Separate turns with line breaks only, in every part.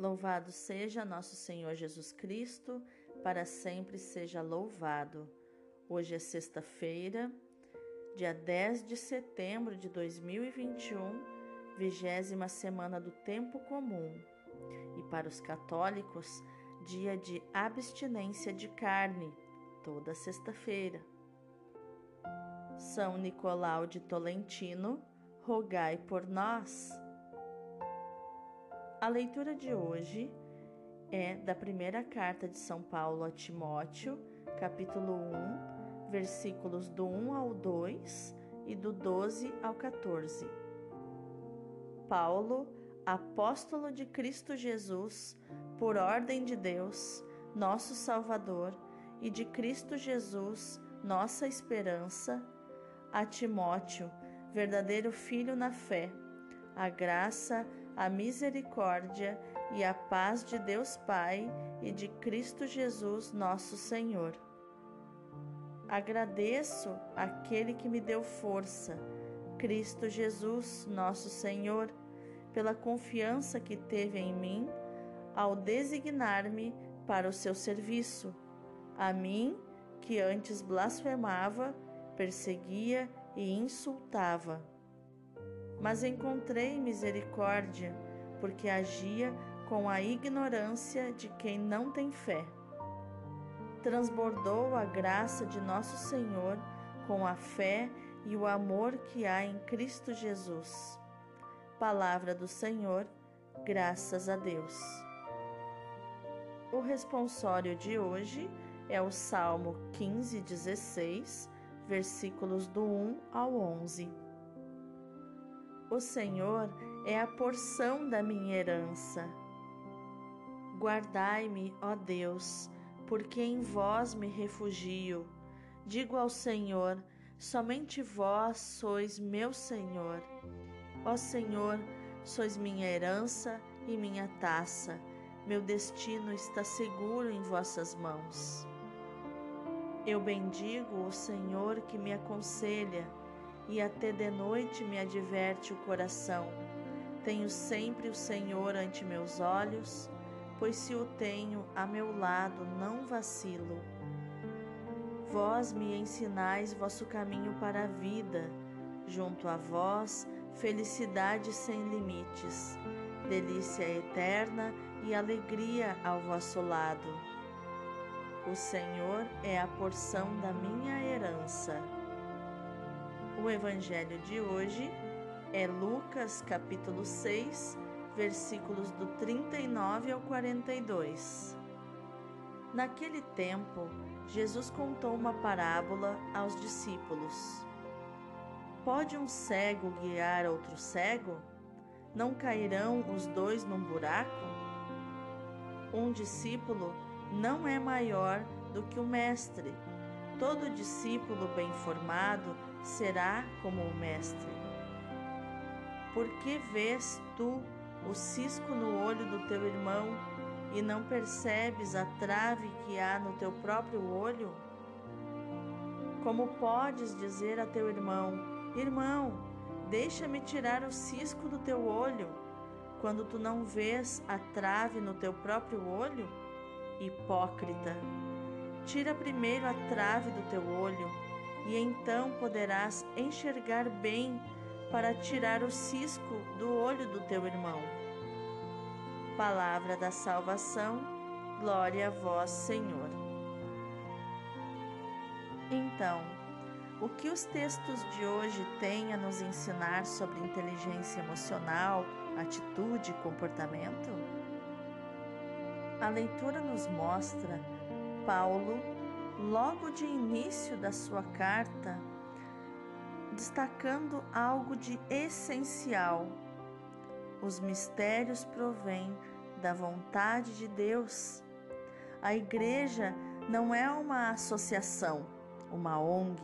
Louvado seja nosso Senhor Jesus Cristo, para sempre seja louvado. Hoje é sexta-feira, dia 10 de setembro de 2021, vigésima semana do Tempo Comum. E para os católicos, dia de abstinência de carne, toda sexta-feira. São Nicolau de Tolentino, rogai por nós. A leitura de hoje é da primeira carta de São Paulo a Timóteo, capítulo 1, versículos do 1 ao 2 e do 12 ao 14. Paulo, apóstolo de Cristo Jesus, por ordem de Deus, nosso Salvador, e de Cristo Jesus, nossa esperança, a Timóteo, verdadeiro filho na fé, a graça e a misericórdia e a paz de Deus Pai e de Cristo Jesus, nosso Senhor. Agradeço aquele que me deu força, Cristo Jesus, nosso Senhor, pela confiança que teve em mim ao designar-me para o seu serviço. A mim, que antes blasfemava, perseguia e insultava mas encontrei misericórdia, porque agia com a ignorância de quem não tem fé. Transbordou a graça de nosso Senhor com a fé e o amor que há em Cristo Jesus. Palavra do Senhor, graças a Deus. O responsório de hoje é o Salmo 15, 16, versículos do 1 ao 11. O Senhor é a porção da minha herança. Guardai-me, ó Deus, porque em vós me refugio. Digo ao Senhor: somente vós sois meu Senhor. Ó Senhor, sois minha herança e minha taça. Meu destino está seguro em vossas mãos. Eu bendigo o Senhor que me aconselha e até de noite me adverte o coração. Tenho sempre o Senhor ante meus olhos, pois se o tenho a meu lado, não vacilo. Vós me ensinais vosso caminho para a vida, junto a vós, felicidade sem limites, delícia eterna e alegria ao vosso lado. O Senhor é a porção da minha herança. O evangelho de hoje é Lucas capítulo 6, versículos do 39 ao 42. Naquele tempo, Jesus contou uma parábola aos discípulos. Pode um cego guiar outro cego? Não cairão os dois num buraco? Um discípulo não é maior do que o mestre. Todo discípulo bem formado será como o Mestre. Por que vês tu o cisco no olho do teu irmão e não percebes a trave que há no teu próprio olho? Como podes dizer a teu irmão: Irmão, deixa-me tirar o cisco do teu olho, quando tu não vês a trave no teu próprio olho? Hipócrita, tira primeiro a trave do teu olho e então poderás enxergar bem para tirar o cisco do olho do teu irmão. Palavra da salvação, glória a vós, Senhor. Então, o que os textos de hoje têm a nos ensinar sobre inteligência emocional, atitude e comportamento? A leitura nos mostra Paulo logo de início da sua carta, destacando algo de essencial. Os mistérios provêm da vontade de Deus. A igreja não é uma associação, uma ONG,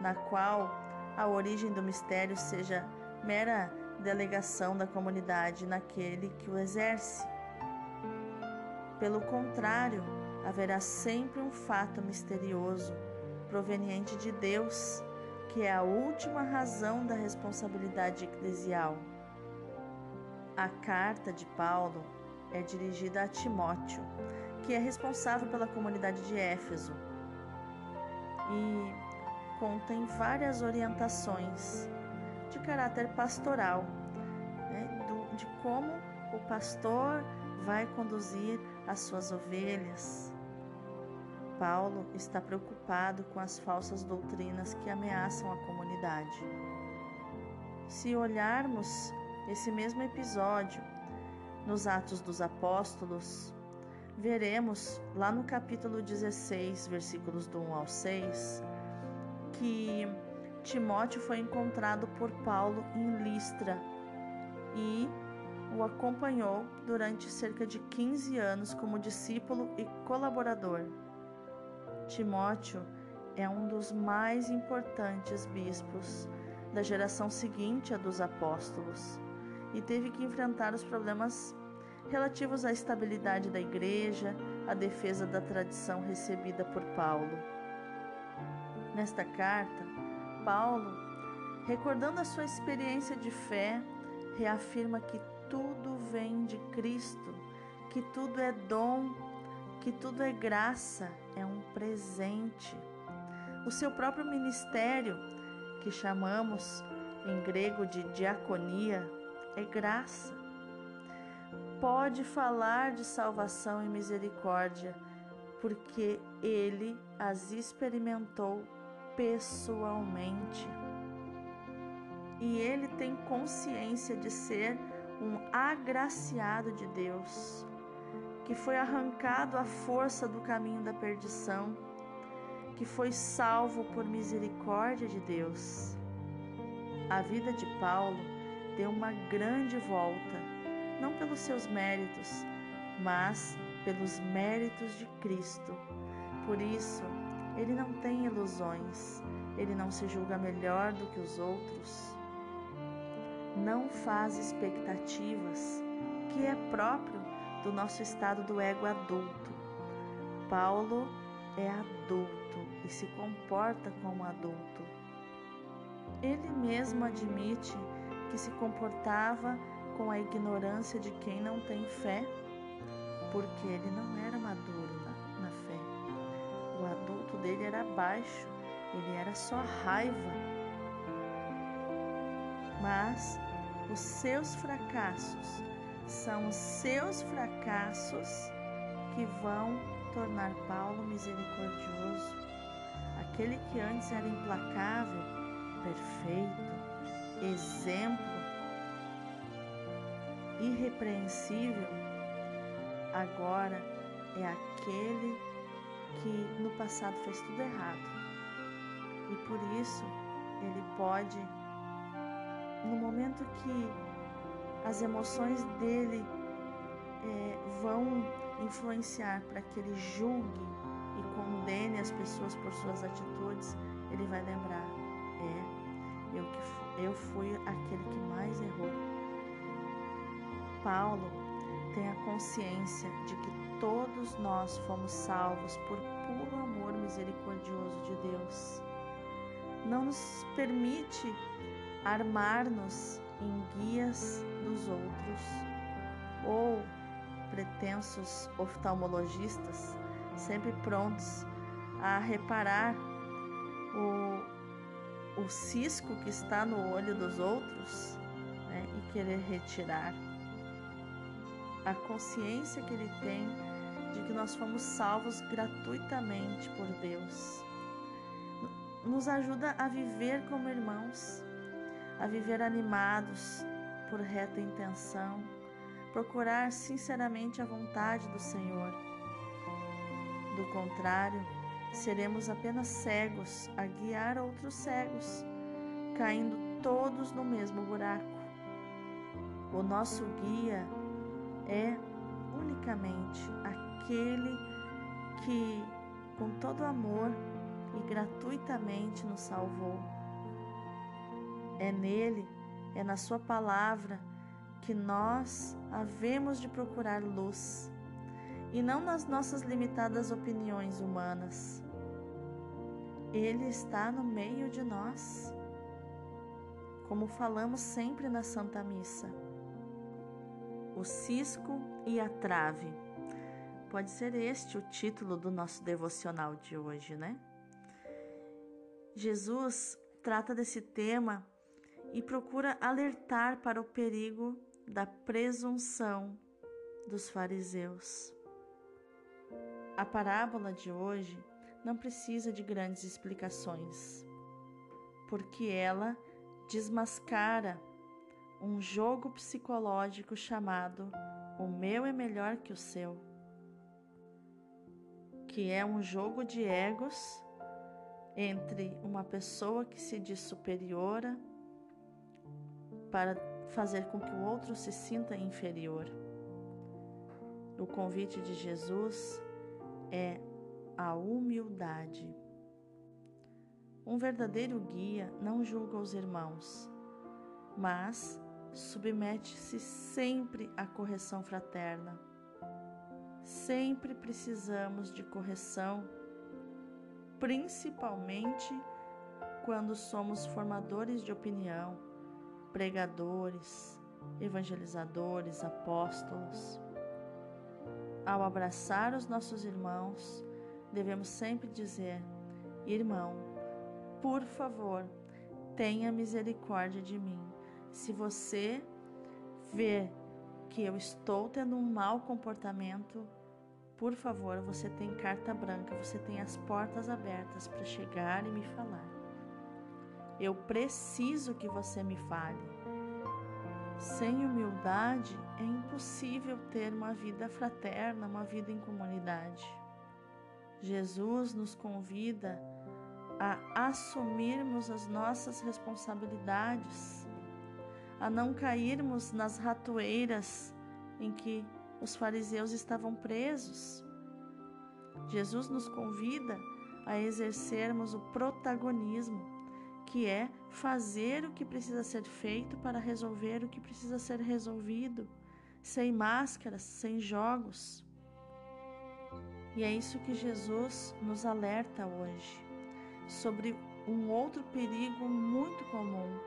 na qual a origem do mistério seja mera delegação da comunidade naquele que o exerce. Pelo contrário, haverá sempre um fato misterioso proveniente de Deus, que é a última razão da responsabilidade eclesial. A carta de Paulo é dirigida a Timóteo, que é responsável pela comunidade de Éfeso. E contém várias orientações de caráter pastoral, né, do, de como o pastor vai conduzir as suas ovelhas. Paulo está preocupado com as falsas doutrinas que ameaçam a comunidade. Se olharmos esse mesmo episódio nos Atos dos Apóstolos, veremos lá no capítulo 16, versículos do 1 ao 6, que Timóteo foi encontrado por Paulo em Listra e o acompanhou durante cerca de 15 anos como discípulo e colaborador. Timóteo é um dos mais importantes bispos da geração seguinte à dos apóstolos e teve que enfrentar os problemas relativos à estabilidade da igreja, à defesa da tradição recebida por Paulo. Nesta carta, Paulo, recordando a sua experiência de fé, reafirma que tudo vem de Cristo, que tudo é dom, que tudo é graça, é um presente. O seu próprio ministério, que chamamos em grego de diaconia, é graça. Pode falar de salvação e misericórdia, porque ele as experimentou pessoalmente. E ele tem consciência de ser um agraciado de Deus, que foi arrancado à força do caminho da perdição, que foi salvo por misericórdia de Deus. A vida de Paulo deu uma grande volta, não pelos seus méritos, mas pelos méritos de Cristo. Por isso, ele não tem ilusões, ele não se julga melhor do que os outros, não faz expectativas, que é próprio do nosso estado do ego adulto. Paulo é adulto e se comporta como adulto. Ele mesmo admite que se comportava com a ignorância de quem não tem fé, porque ele não era maduro na, na fé. O adulto dele era baixo, ele era só raiva. Mas os seus fracassos são os seus fracassos que vão tornar Paulo misericordioso. Aquele que antes era implacável, perfeito, exemplo, irrepreensível, agora é aquele que no passado fez tudo errado. E por isso ele pode, no momento que as emoções dele é, vão influenciar para que ele julgue e condene as pessoas por suas atitudes, ele vai lembrar: é, eu que fui eu fui aquele que mais errou. Paulo tem a consciência de que todos nós fomos salvos por puro amor misericordioso de Deus. Não nos permite armar-nos em guias dos outros ou pretensos oftalmologistas, sempre prontos a reparar o o cisco que está no olho dos outros né, e querer retirar. A consciência que ele tem de que nós fomos salvos gratuitamente por Deus nos ajuda a viver como irmãos, a viver animados por reta intenção, procurar sinceramente a vontade do Senhor. Do contrário, seremos apenas cegos a guiar outros cegos, caindo todos no mesmo buraco. O nosso guia é unicamente aquele que, com todo amor e gratuitamente, nos salvou. É nele, é na Sua palavra, que nós havemos de procurar luz e não nas nossas limitadas opiniões humanas. Ele está no meio de nós, como falamos sempre na Santa Missa. o cisco e a trave. Pode ser este o título do nosso devocional de hoje, né? Jesus trata desse tema e procura alertar para o perigo da presunção dos fariseus. A parábola de hoje não precisa de grandes explicações, porque ela desmascara um jogo psicológico chamado O meu é melhor que o seu, que é um jogo de egos entre uma pessoa que se diz superiora para fazer com que o outro se sinta inferior. O convite de Jesus é a humildade. Um verdadeiro guia não julga os irmãos, mas submete-se sempre à correção fraterna. Sempre precisamos de correção, principalmente quando somos formadores de opinião, pregadores, evangelizadores, apóstolos. Ao abraçar os nossos irmãos, devemos sempre dizer: Irmão, por favor, tenha misericórdia de mim. Se você ver que eu estou tendo um mau comportamento, por favor, você tem carta branca, você tem as portas abertas para chegar e me falar. Eu preciso que você me fale. Sem humildade é impossível ter uma vida fraterna, uma vida em comunidade. Jesus nos convida a assumirmos as nossas responsabilidades, a não cairmos nas ratoeiras em que os fariseus estavam presos. Jesus nos convida a exercermos o protagonismo que é fazer o que precisa ser feito para resolver o que precisa ser resolvido, sem máscaras, sem jogos. E é isso que Jesus nos alerta hoje, sobre um outro perigo muito comum,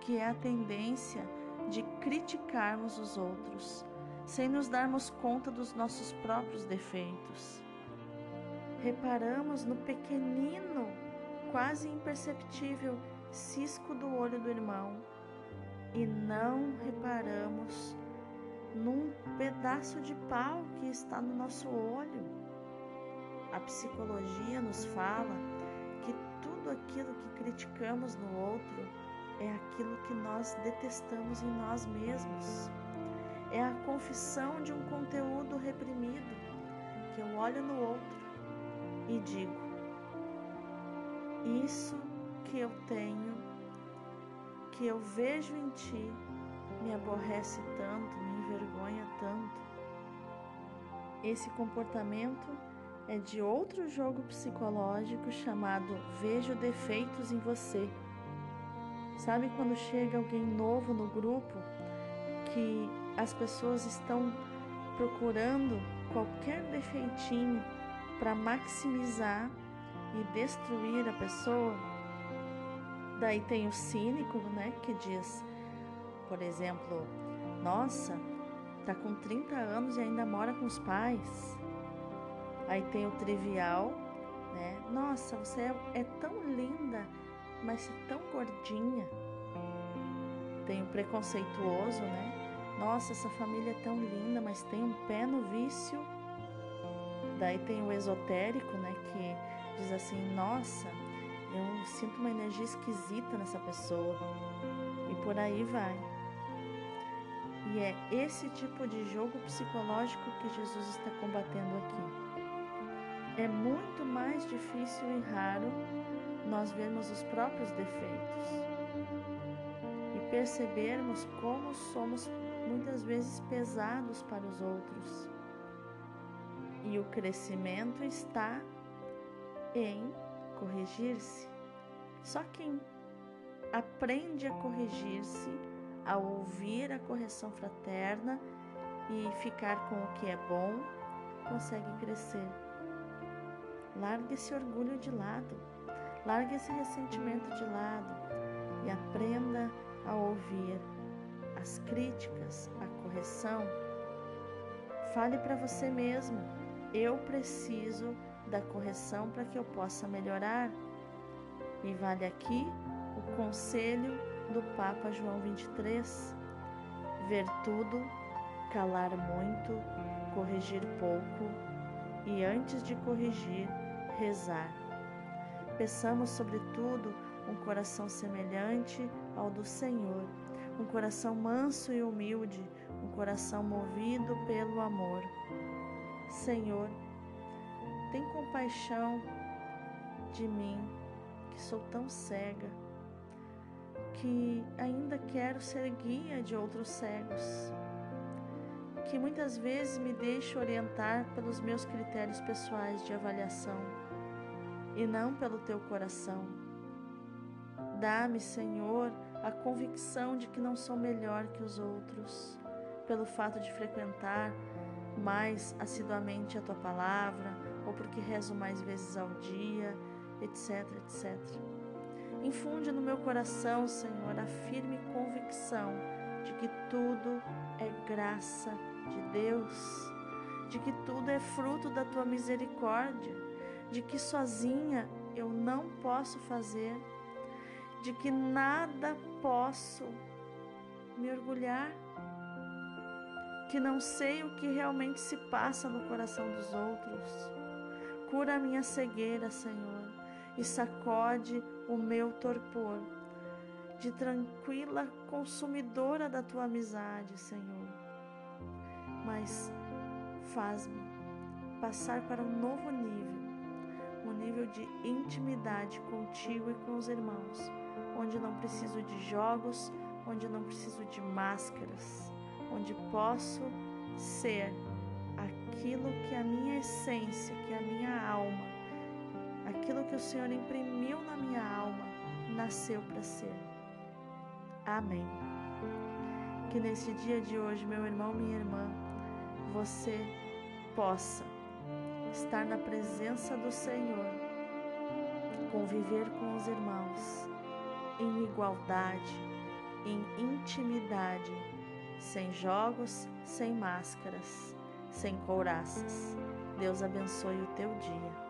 que é a tendência de criticarmos os outros, sem nos darmos conta dos nossos próprios defeitos. Reparamos no pequenino quase imperceptível cisco do olho do irmão e não reparamos num pedaço de pau que está no nosso olho. A psicologia nos fala que tudo aquilo que criticamos no outro é aquilo que nós detestamos em nós mesmos. É a confissão de um conteúdo reprimido que eu olho no outro e digo: isso que eu tenho, que eu vejo em ti, me aborrece tanto, me envergonha tanto. Esse comportamento é de outro jogo psicológico chamado Vejo defeitos em você. Sabe quando chega alguém novo no grupo que as pessoas estão procurando qualquer defeitinho para maximizar e destruir a pessoa. Daí tem o cínico, né, que diz, por exemplo, nossa, tá com 30 anos e ainda mora com os pais. Aí tem o trivial, né? Nossa, você é, é tão linda, mas tão gordinha. Tem o preconceituoso, né? Nossa, essa família é tão linda, mas tem um pé no vício. Daí tem o esotérico, né? Que diz assim: Nossa, eu sinto uma energia esquisita nessa pessoa. E por aí vai. E é esse tipo de jogo psicológico que Jesus está combatendo aqui. É muito mais difícil e raro nós vermos os próprios defeitos e percebermos como somos muitas vezes pesados para os outros. E o crescimento está em corrigir-se. Só quem aprende a corrigir-se, a ouvir a correção fraterna e ficar com o que é bom, consegue crescer. Largue esse orgulho de lado, largue esse ressentimento de lado e aprenda a ouvir as críticas, a correção Fale para você mesmo: eu preciso da correção para que eu possa melhorar. E vale aqui o conselho do Papa João 23: ver tudo, calar muito, corrigir pouco e antes de corrigir, rezar. Peçamos, sobretudo, um coração semelhante ao do Senhor, um coração manso e humilde, um coração movido pelo amor. Senhor, tem compaixão de mim, que sou tão cega, que ainda quero ser guia de outros cegos, que muitas vezes me deixo orientar pelos meus critérios pessoais de avaliação e não pelo teu coração. Dá-me, Senhor, a convicção de que não sou melhor que os outros, pelo fato de frequentar mais assiduamente a tua palavra, ou porque rezo mais vezes ao dia, etc, etc. Infunde no meu coração, Senhor, a firme convicção de que tudo é graça de Deus, de que tudo é fruto da tua misericórdia, de que sozinha eu não posso fazer, de que nada posso me orgulhar que não sei o que realmente se passa no coração dos outros. Cura a minha cegueira, Senhor, e sacode o meu torpor, de tranquila consumidora da tua amizade, Senhor. Mas faz-me passar para um novo nível, um nível de intimidade contigo e com os irmãos, onde não preciso de jogos, onde não preciso de máscaras onde posso ser aquilo que a minha essência, que a minha alma, aquilo que o Senhor imprimiu na minha alma, nasceu para ser. Amém. Que nesse dia de hoje, meu irmão, minha irmã, você possa estar na presença do Senhor, conviver com os irmãos em igualdade, em intimidade sem jogos, sem máscaras, sem couraças. Deus abençoe o teu dia.